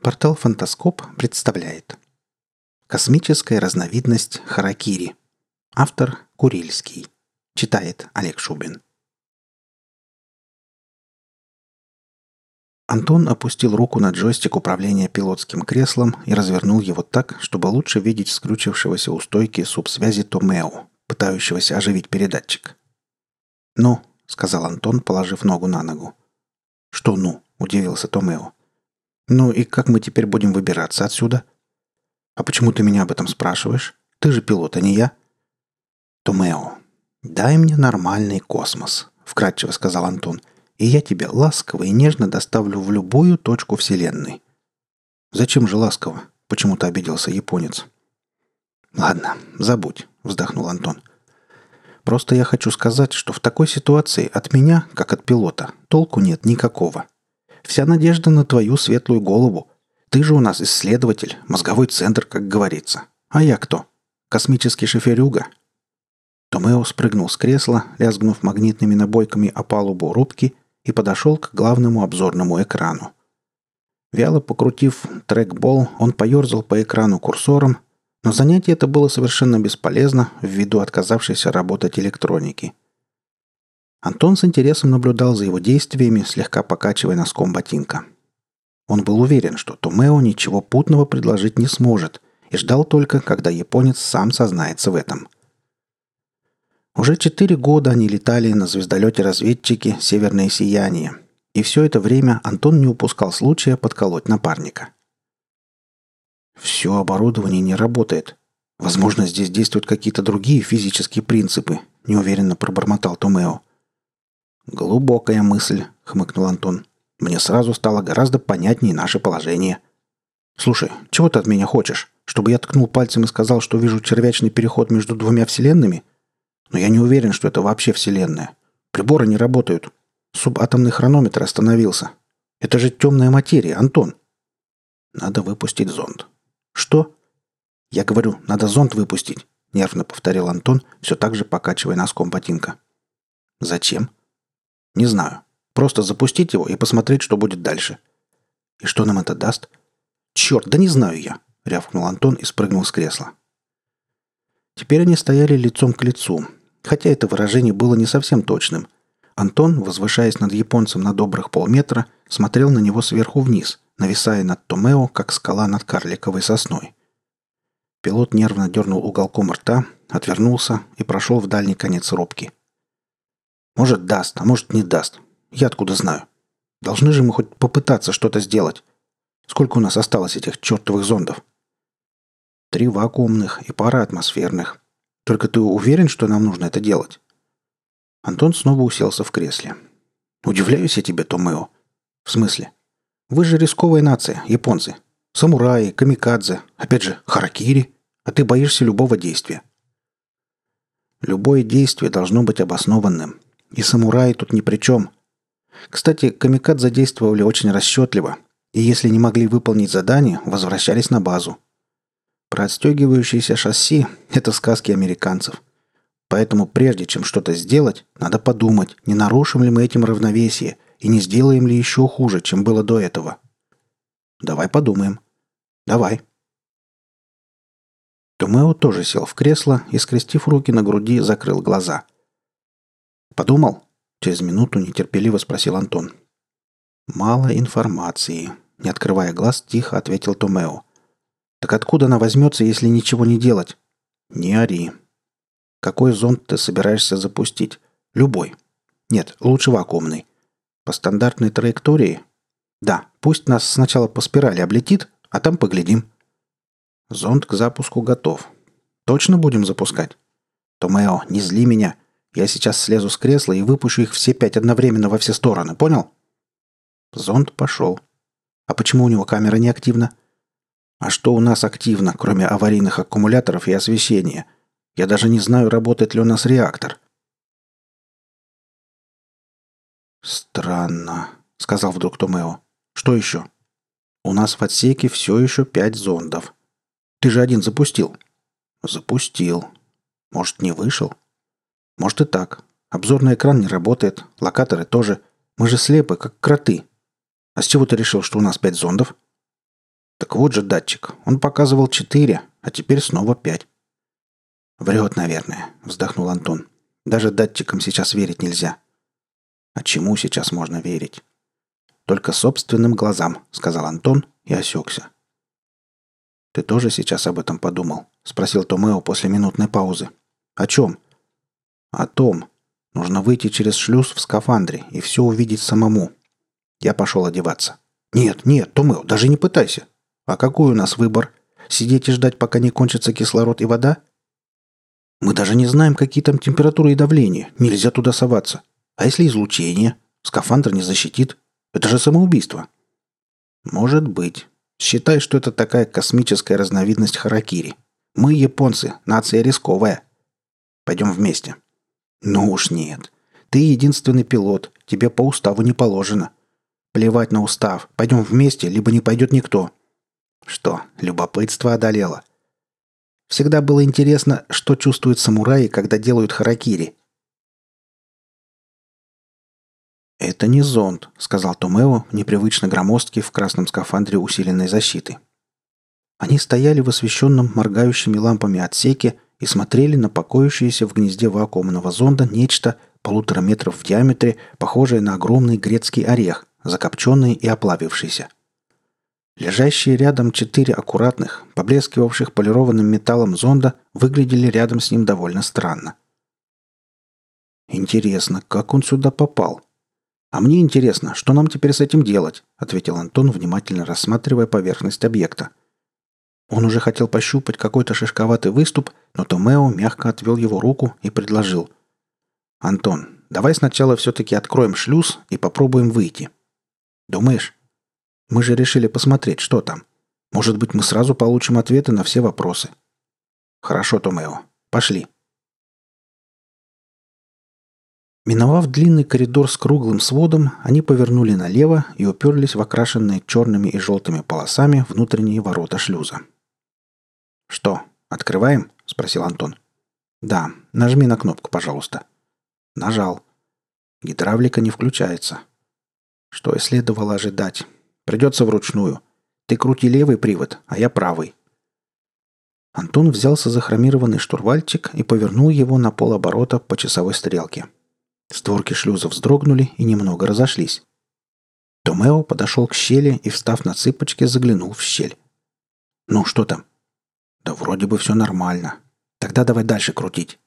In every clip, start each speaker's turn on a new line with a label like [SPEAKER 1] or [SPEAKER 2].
[SPEAKER 1] Портал «Фантаскоп» представляет Космическая разновидность харакири. Автор Курильский. Читает Олег Шубин. Антон опустил руку на джойстик управления пилотским креслом и развернул его так, чтобы лучше видеть скрючившегося у стойки субсвязи Томео, пытающегося оживить передатчик. «Ну», — сказал Антон, положив ногу на ногу. «Что «ну»?» — удивился Томео. «Ну и как мы теперь будем выбираться отсюда?» «А почему ты меня об этом спрашиваешь? Ты же пилот, а не я». «Томео, дай мне нормальный космос», — вкратчиво сказал Антон, «и я тебя ласково и нежно доставлю в любую точку Вселенной». «Зачем же ласково?» — почему-то обиделся японец. «Ладно, забудь», — вздохнул Антон. «Просто я хочу сказать, что в такой ситуации от меня, как от пилота, толку нет никакого. Вся надежда на твою светлую голову. Ты же у нас исследователь, мозговой центр, как говорится. А я кто? Космический шоферюга?» Томео спрыгнул с кресла, лязгнув магнитными набойками о палубу рубки, и подошел к главному обзорному экрану. Вяло покрутив трекбол, он поерзал по экрану курсором, но занятие это было совершенно бесполезно ввиду отказавшейся работать электроники – Антон с интересом наблюдал за его действиями, слегка покачивая носком ботинка. Он был уверен, что Томео ничего путного предложить не сможет, и ждал только, когда японец сам сознается в этом. Уже четыре года они летали на звездолете-разведчике «Северное сияние», и все это время Антон не упускал случая подколоть напарника. «Все оборудование не работает. Возможно, здесь действуют какие-то другие физические принципы», – неуверенно пробормотал Томео. «Глубокая мысль», — хмыкнул Антон. «Мне сразу стало гораздо понятнее наше положение». «Слушай, чего ты от меня хочешь? Чтобы я ткнул пальцем и сказал, что вижу червячный переход между двумя вселенными? Но я не уверен, что это вообще вселенная. Приборы не работают. Субатомный хронометр остановился. Это же темная материя, Антон». «Надо выпустить зонд». «Что?» «Я говорю, надо зонд выпустить», — нервно повторил Антон, все так же покачивая носком ботинка. «Зачем?» Не знаю. Просто запустить его и посмотреть, что будет дальше. И что нам это даст? Черт, да не знаю я, рявкнул Антон и спрыгнул с кресла. Теперь они стояли лицом к лицу, хотя это выражение было не совсем точным. Антон, возвышаясь над японцем на добрых полметра, смотрел на него сверху вниз, нависая над Томео, как скала над карликовой сосной. Пилот нервно дернул уголком рта, отвернулся и прошел в дальний конец робки. Может, даст, а может, не даст. Я откуда знаю? Должны же мы хоть попытаться что-то сделать. Сколько у нас осталось этих чертовых зондов? Три вакуумных и пара атмосферных. Только ты уверен, что нам нужно это делать? Антон снова уселся в кресле. Удивляюсь я тебе, Томео. В смысле? Вы же рисковая нация, японцы. Самураи, камикадзе, опять же, харакири. А ты боишься любого действия. Любое действие должно быть обоснованным, и самураи тут ни при чем. Кстати, камикад задействовали очень расчетливо, и если не могли выполнить задание, возвращались на базу. Про отстегивающиеся шасси – это сказки американцев. Поэтому прежде чем что-то сделать, надо подумать, не нарушим ли мы этим равновесие и не сделаем ли еще хуже, чем было до этого. Давай подумаем. Давай. Томео тоже сел в кресло и, скрестив руки на груди, закрыл глаза – Подумал? Через минуту нетерпеливо спросил Антон. Мало информации. Не открывая глаз, тихо ответил Томео. Так откуда она возьмется, если ничего не делать? Не ори. Какой зонд ты собираешься запустить? Любой. Нет, лучше вакуумный. По стандартной траектории? Да, пусть нас сначала по спирали облетит, а там поглядим. Зонд к запуску готов. Точно будем запускать? Томео, не зли меня. Я сейчас слезу с кресла и выпущу их все пять одновременно во все стороны, понял? Зонд пошел. А почему у него камера не активна? А что у нас активно, кроме аварийных аккумуляторов и освещения? Я даже не знаю, работает ли у нас реактор. Странно, сказал вдруг Томео. Что еще? У нас в отсеке все еще пять зондов. Ты же один запустил. Запустил. Может, не вышел? Может и так. Обзорный экран не работает, локаторы тоже. Мы же слепы, как кроты. А с чего ты решил, что у нас пять зондов? Так вот же датчик. Он показывал четыре, а теперь снова пять. Врет, наверное, вздохнул Антон. Даже датчикам сейчас верить нельзя. А чему сейчас можно верить? Только собственным глазам, сказал Антон и осекся. Ты тоже сейчас об этом подумал? спросил Томео после минутной паузы. О чем? О том. Нужно выйти через шлюз в скафандре и все увидеть самому. Я пошел одеваться. Нет, нет, Томео, даже не пытайся. А какой у нас выбор? Сидеть и ждать, пока не кончится кислород и вода? Мы даже не знаем, какие там температуры и давление. Нельзя туда соваться. А если излучение? Скафандр не защитит. Это же самоубийство. Может быть. Считай, что это такая космическая разновидность харакири. Мы, японцы, нация рисковая. Пойдем вместе. Ну уж нет. Ты единственный пилот. Тебе по уставу не положено. Плевать на устав. Пойдем вместе, либо не пойдет никто. Что, любопытство одолело? Всегда было интересно, что чувствуют самураи, когда делают харакири. «Это не зонд», — сказал Томео, непривычно громоздкий в красном скафандре усиленной защиты. Они стояли в освещенном моргающими лампами отсеке и смотрели на покоящееся в гнезде вакуумного зонда нечто полутора метров в диаметре, похожее на огромный грецкий орех, закопченный и оплавившийся. Лежащие рядом четыре аккуратных, поблескивавших полированным металлом зонда выглядели рядом с ним довольно странно. «Интересно, как он сюда попал?» «А мне интересно, что нам теперь с этим делать?» — ответил Антон, внимательно рассматривая поверхность объекта. Он уже хотел пощупать какой-то шишковатый выступ, но Томео мягко отвел его руку и предложил. «Антон, давай сначала все-таки откроем шлюз и попробуем выйти». «Думаешь?» «Мы же решили посмотреть, что там. Может быть, мы сразу получим ответы на все вопросы». «Хорошо, Томео. Пошли». Миновав длинный коридор с круглым сводом, они повернули налево и уперлись в окрашенные черными и желтыми полосами внутренние ворота шлюза. «Что, открываем?» – спросил Антон. «Да, нажми на кнопку, пожалуйста». Нажал. Гидравлика не включается. Что и следовало ожидать. Придется вручную. Ты крути левый привод, а я правый. Антон взялся за хромированный штурвальчик и повернул его на полоборота по часовой стрелке – Створки шлюза вздрогнули и немного разошлись. Томео подошел к щели и, встав на цыпочки, заглянул в щель. «Ну, что там?» «Да вроде бы все нормально. Тогда давай дальше крутить».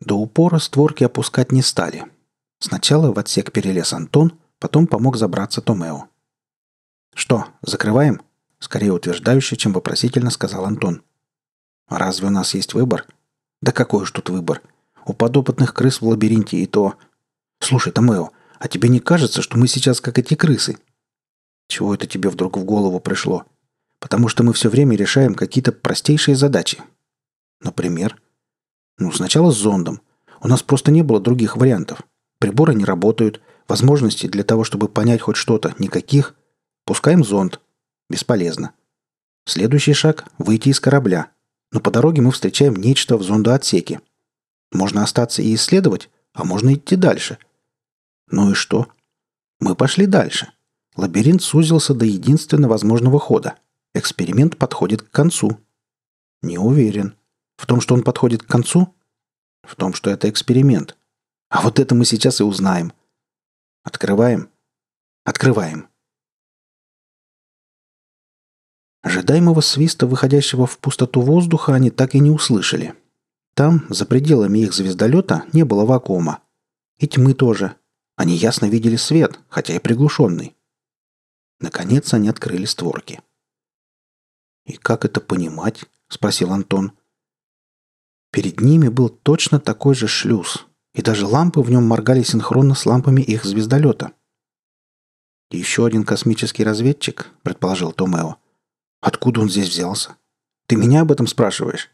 [SPEAKER 1] До упора створки опускать не стали. Сначала в отсек перелез Антон, потом помог забраться Томео. «Что, закрываем?» Скорее утверждающе, чем вопросительно сказал Антон. «А разве у нас есть выбор?» Да какой уж тут выбор. У подопытных крыс в лабиринте и то... Слушай, Томео, а тебе не кажется, что мы сейчас как эти крысы? Чего это тебе вдруг в голову пришло? Потому что мы все время решаем какие-то простейшие задачи. Например? Ну, сначала с зондом. У нас просто не было других вариантов. Приборы не работают, возможностей для того, чтобы понять хоть что-то, никаких. Пускаем зонд. Бесполезно. Следующий шаг – выйти из корабля – но по дороге мы встречаем нечто в зондоотсеке. Можно остаться и исследовать, а можно идти дальше. Ну и что? Мы пошли дальше. Лабиринт сузился до единственно возможного хода. Эксперимент подходит к концу. Не уверен. В том, что он подходит к концу? В том, что это эксперимент. А вот это мы сейчас и узнаем. Открываем? Открываем. Ожидаемого свиста, выходящего в пустоту воздуха, они так и не услышали. Там, за пределами их звездолета, не было вакуума. И тьмы тоже. Они ясно видели свет, хотя и приглушенный. Наконец они открыли створки. «И как это понимать?» – спросил Антон. Перед ними был точно такой же шлюз, и даже лампы в нем моргали синхронно с лампами их звездолета. «Еще один космический разведчик», – предположил Томео. Откуда он здесь взялся? Ты меня об этом спрашиваешь?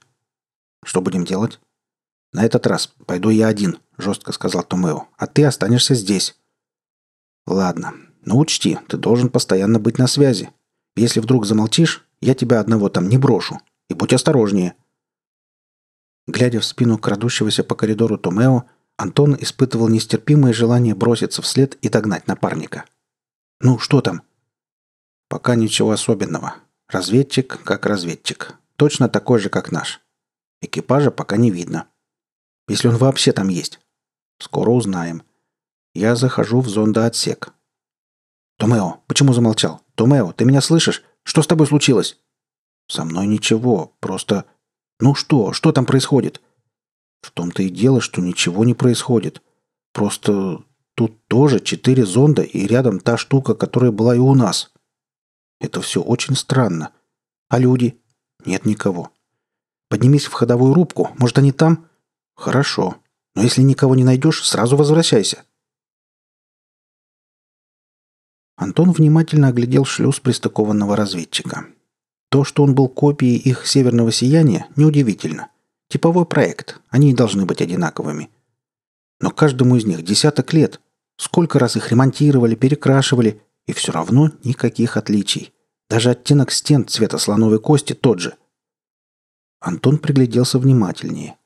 [SPEAKER 1] Что будем делать? На этот раз пойду я один, жестко сказал Томео, а ты останешься здесь. Ладно, но учти, ты должен постоянно быть на связи. Если вдруг замолчишь, я тебя одного там не брошу. И будь осторожнее. Глядя в спину крадущегося по коридору Томео, Антон испытывал нестерпимое желание броситься вслед и догнать напарника. «Ну, что там?» Пока ничего особенного. Разведчик как разведчик. Точно такой же, как наш. Экипажа пока не видно. Если он вообще там есть. Скоро узнаем. Я захожу в зондоотсек. «Томео, почему замолчал? Томео, ты меня слышишь? Что с тобой случилось?» «Со мной ничего. Просто...» «Ну что? Что там происходит?» «В том-то и дело, что ничего не происходит. Просто тут тоже четыре зонда и рядом та штука, которая была и у нас. Это все очень странно. А люди? Нет никого. Поднимись в ходовую рубку. Может, они там? Хорошо. Но если никого не найдешь, сразу возвращайся. Антон внимательно оглядел шлюз пристыкованного разведчика. То, что он был копией их северного сияния, неудивительно. Типовой проект, они и должны быть одинаковыми. Но каждому из них десяток лет. Сколько раз их ремонтировали, перекрашивали, и все равно никаких отличий. Даже оттенок стен цвета слоновой кости тот же. Антон пригляделся внимательнее.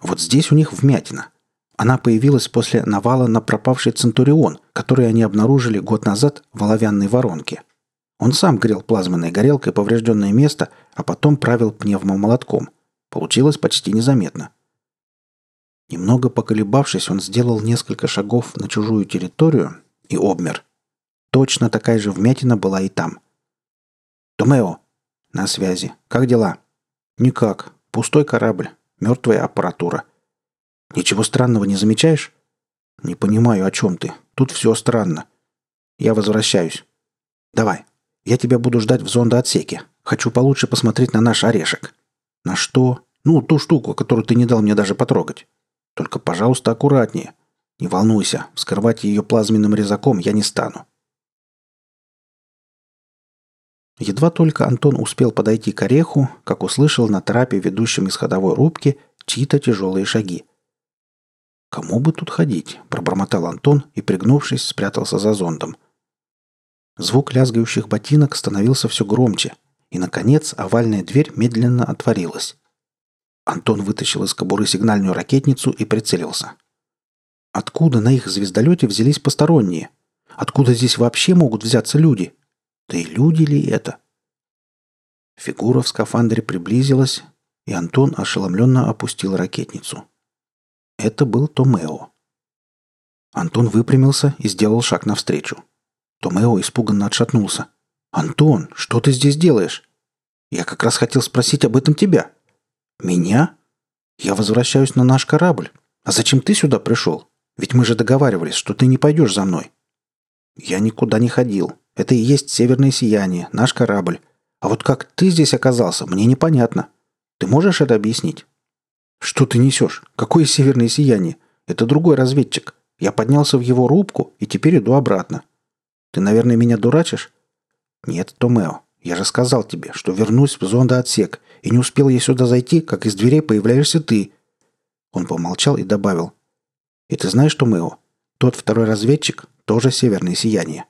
[SPEAKER 1] Вот здесь у них вмятина. Она появилась после навала на пропавший Центурион, который они обнаружили год назад в оловянной воронке. Он сам грел плазменной горелкой поврежденное место, а потом правил пневмомолотком. Получилось почти незаметно. Немного поколебавшись, он сделал несколько шагов на чужую территорию и обмер. Точно такая же вмятина была и там. «Томео!» «На связи. Как дела?» «Никак. Пустой корабль. Мертвая аппаратура». «Ничего странного не замечаешь?» «Не понимаю, о чем ты. Тут все странно. Я возвращаюсь. Давай. Я тебя буду ждать в зондоотсеке. Хочу получше посмотреть на наш орешек». «На что?» «Ну, ту штуку, которую ты не дал мне даже потрогать. Только, пожалуйста, аккуратнее. Не волнуйся, вскрывать ее плазменным резаком я не стану». Едва только Антон успел подойти к ореху, как услышал на трапе, ведущем из ходовой рубки, чьи-то тяжелые шаги. «Кому бы тут ходить?» – пробормотал Антон и, пригнувшись, спрятался за зондом. Звук лязгающих ботинок становился все громче, и, наконец, овальная дверь медленно отворилась. Антон вытащил из кобуры сигнальную ракетницу и прицелился. Откуда на их звездолете взялись посторонние? Откуда здесь вообще могут взяться люди? Да и люди ли это? Фигура в скафандре приблизилась, и Антон ошеломленно опустил ракетницу. Это был Томео. Антон выпрямился и сделал шаг навстречу. Томео испуганно отшатнулся. «Антон, что ты здесь делаешь?» «Я как раз хотел спросить об этом тебя». «Меня?» «Я возвращаюсь на наш корабль. А зачем ты сюда пришел? Ведь мы же договаривались, что ты не пойдешь за мной». «Я никуда не ходил. Это и есть северное сияние, наш корабль. А вот как ты здесь оказался, мне непонятно. Ты можешь это объяснить?» «Что ты несешь? Какое северное сияние? Это другой разведчик. Я поднялся в его рубку и теперь иду обратно. Ты, наверное, меня дурачишь?» «Нет, Томео. Я же сказал тебе, что вернусь в зондоотсек, и не успел я сюда зайти, как из дверей появляешься ты». Он помолчал и добавил. «И ты знаешь, Томео, тот второй разведчик тоже северное сияние».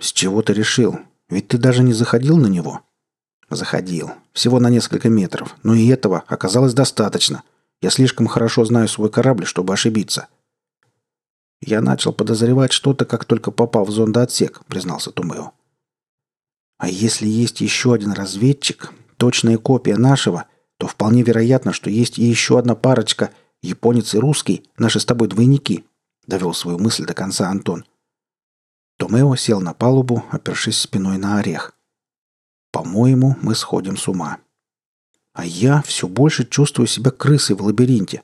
[SPEAKER 1] «С чего ты решил? Ведь ты даже не заходил на него?» «Заходил. Всего на несколько метров. Но и этого оказалось достаточно. Я слишком хорошо знаю свой корабль, чтобы ошибиться». «Я начал подозревать что-то, как только попал в зондоотсек», — признался Тумео. «А если есть еще один разведчик, точная копия нашего, то вполне вероятно, что есть и еще одна парочка, японец и русский, наши с тобой двойники», — довел свою мысль до конца Антон. — Томео сел на палубу, опершись спиной на орех. «По-моему, мы сходим с ума. А я все больше чувствую себя крысой в лабиринте.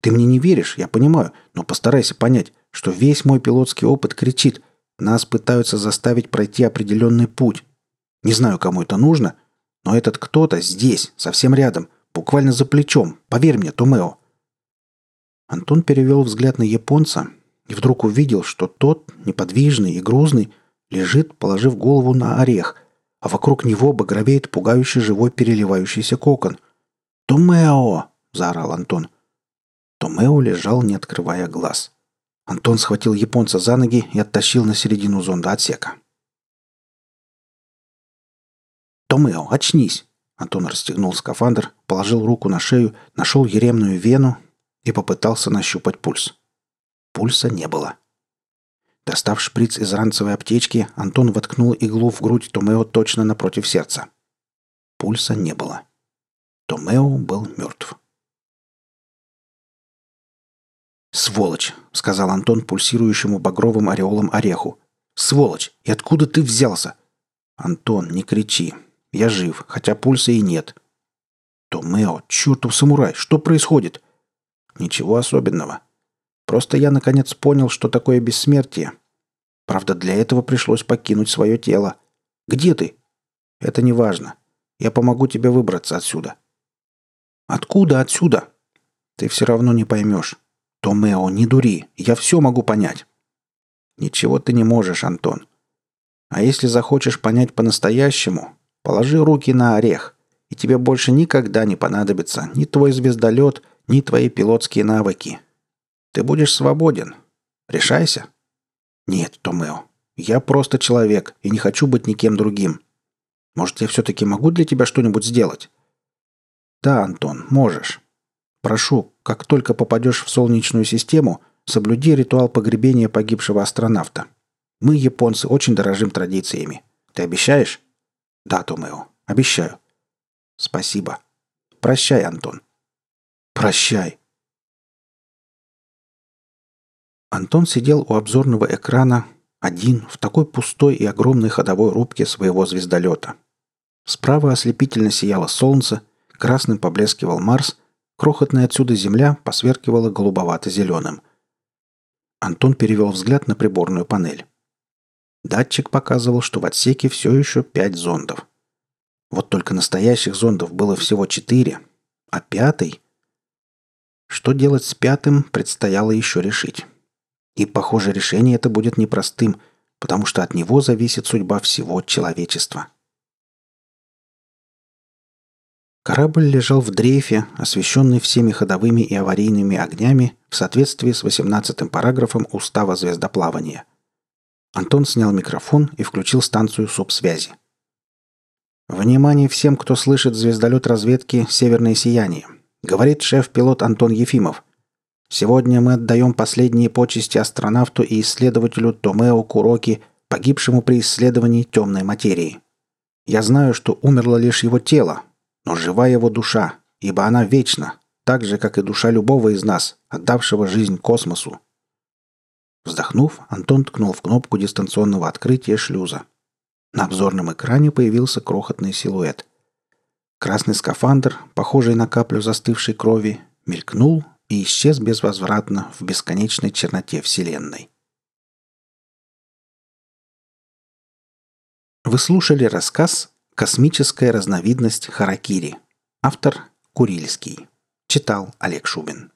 [SPEAKER 1] Ты мне не веришь, я понимаю, но постарайся понять, что весь мой пилотский опыт кричит, нас пытаются заставить пройти определенный путь. Не знаю, кому это нужно, но этот кто-то здесь, совсем рядом, буквально за плечом. Поверь мне, Томео». Антон перевел взгляд на японца, и вдруг увидел, что тот, неподвижный и грузный, лежит, положив голову на орех, а вокруг него багровеет пугающий живой переливающийся кокон. «Томео!» – заорал Антон. Томео лежал, не открывая глаз. Антон схватил японца за ноги и оттащил на середину зонда отсека. «Томео, очнись!» Антон расстегнул скафандр, положил руку на шею, нашел еремную вену и попытался нащупать пульс. Пульса не было. Достав шприц из ранцевой аптечки, Антон воткнул иглу в грудь Томео точно напротив сердца. Пульса не было. Томео был мертв. «Сволочь!» — сказал Антон пульсирующему багровым ореолом ореху. «Сволочь! И откуда ты взялся?» «Антон, не кричи. Я жив, хотя пульса и нет». «Томео, чертов самурай, что происходит?» «Ничего особенного. Просто я наконец понял, что такое бессмертие. Правда, для этого пришлось покинуть свое тело. Где ты? Это не важно. Я помогу тебе выбраться отсюда. Откуда отсюда? Ты все равно не поймешь. Томео, не дури. Я все могу понять. Ничего ты не можешь, Антон. А если захочешь понять по-настоящему, положи руки на орех, и тебе больше никогда не понадобится ни твой звездолет, ни твои пилотские навыки. Ты будешь свободен. Решайся. Нет, Томео, я просто человек и не хочу быть никем другим. Может, я все-таки могу для тебя что-нибудь сделать? Да, Антон, можешь. Прошу, как только попадешь в Солнечную систему, соблюди ритуал погребения погибшего астронавта. Мы, японцы, очень дорожим традициями. Ты обещаешь? Да, Томео, обещаю. Спасибо. Прощай, Антон. Прощай. Антон сидел у обзорного экрана, один, в такой пустой и огромной ходовой рубке своего звездолета. Справа ослепительно сияло солнце, красным поблескивал Марс, крохотная отсюда Земля посверкивала голубовато-зеленым. Антон перевел взгляд на приборную панель. Датчик показывал, что в отсеке все еще пять зондов. Вот только настоящих зондов было всего четыре, а пятый... Что делать с пятым, предстояло еще решить. И, похоже, решение это будет непростым, потому что от него зависит судьба всего человечества. Корабль лежал в дрейфе, освещенный всеми ходовыми и аварийными огнями в соответствии с 18 параграфом Устава звездоплавания. Антон снял микрофон и включил станцию субсвязи. «Внимание всем, кто слышит звездолет разведки «Северное сияние», — говорит шеф-пилот Антон Ефимов. Сегодня мы отдаем последние почести астронавту и исследователю Томео Куроки, погибшему при исследовании темной материи. Я знаю, что умерло лишь его тело, но жива его душа, ибо она вечна, так же, как и душа любого из нас, отдавшего жизнь космосу. Вздохнув, Антон ткнул в кнопку дистанционного открытия шлюза. На обзорном экране появился крохотный силуэт. Красный скафандр, похожий на каплю застывшей крови, мелькнул и исчез безвозвратно в бесконечной черноте Вселенной. Вы слушали рассказ «Космическая разновидность Харакири». Автор Курильский. Читал Олег Шубин.